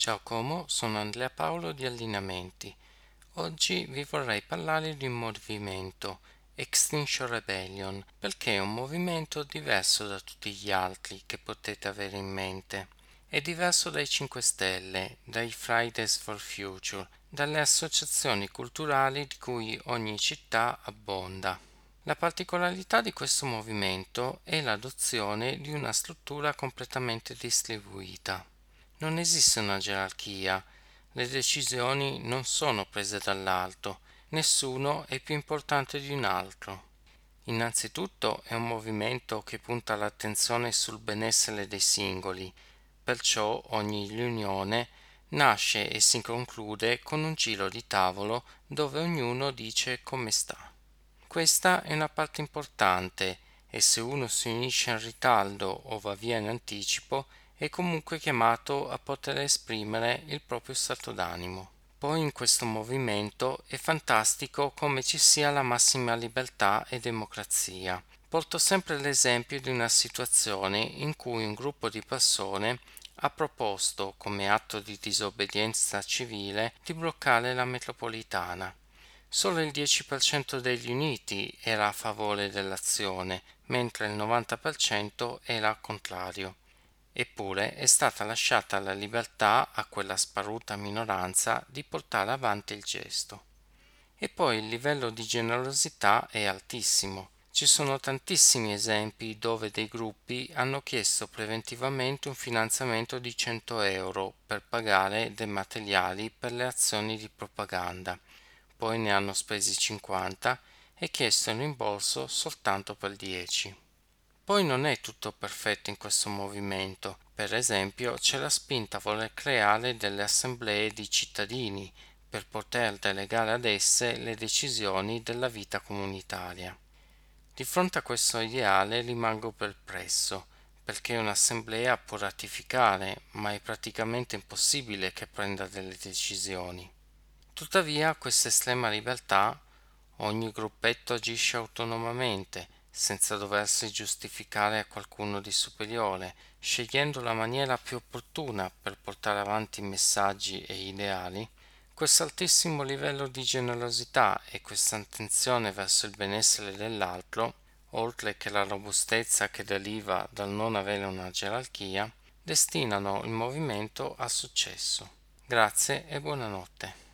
Ciao Como, sono Andrea Paolo di Allineamenti. Oggi vi vorrei parlare di un movimento, Extinction Rebellion, perché è un movimento diverso da tutti gli altri che potete avere in mente. È diverso dai 5 Stelle, dai Fridays for Future, dalle associazioni culturali di cui ogni città abbonda. La particolarità di questo movimento è l'adozione di una struttura completamente distribuita. Non esiste una gerarchia, le decisioni non sono prese dall'alto, nessuno è più importante di un altro. Innanzitutto è un movimento che punta l'attenzione sul benessere dei singoli, perciò ogni riunione nasce e si conclude con un giro di tavolo dove ognuno dice come sta. Questa è una parte importante e se uno si unisce in ritardo o va via in anticipo è comunque chiamato a poter esprimere il proprio stato d'animo. Poi in questo movimento è fantastico come ci sia la massima libertà e democrazia. Porto sempre l'esempio di una situazione in cui un gruppo di persone ha proposto, come atto di disobbedienza civile, di bloccare la metropolitana. Solo il 10% degli uniti era a favore dell'azione, mentre il 90% era contrario. Eppure è stata lasciata la libertà a quella sparuta minoranza di portare avanti il gesto. E poi il livello di generosità è altissimo. Ci sono tantissimi esempi dove dei gruppi hanno chiesto preventivamente un finanziamento di 100 euro per pagare dei materiali per le azioni di propaganda, poi ne hanno spesi 50 e chiesto il rimborso soltanto per 10. Poi non è tutto perfetto in questo movimento. Per esempio c'è la spinta a voler creare delle assemblee di cittadini per poter delegare ad esse le decisioni della vita comunitaria. Di fronte a questo ideale rimango perplesso, perché un'assemblea può ratificare, ma è praticamente impossibile che prenda delle decisioni. Tuttavia questa estrema libertà ogni gruppetto agisce autonomamente senza doversi giustificare a qualcuno di superiore, scegliendo la maniera più opportuna per portare avanti messaggi e ideali, questo altissimo livello di generosità e questa attenzione verso il benessere dell'altro, oltre che la robustezza che deriva dal non avere una gerarchia, destinano il movimento a successo. Grazie e buonanotte.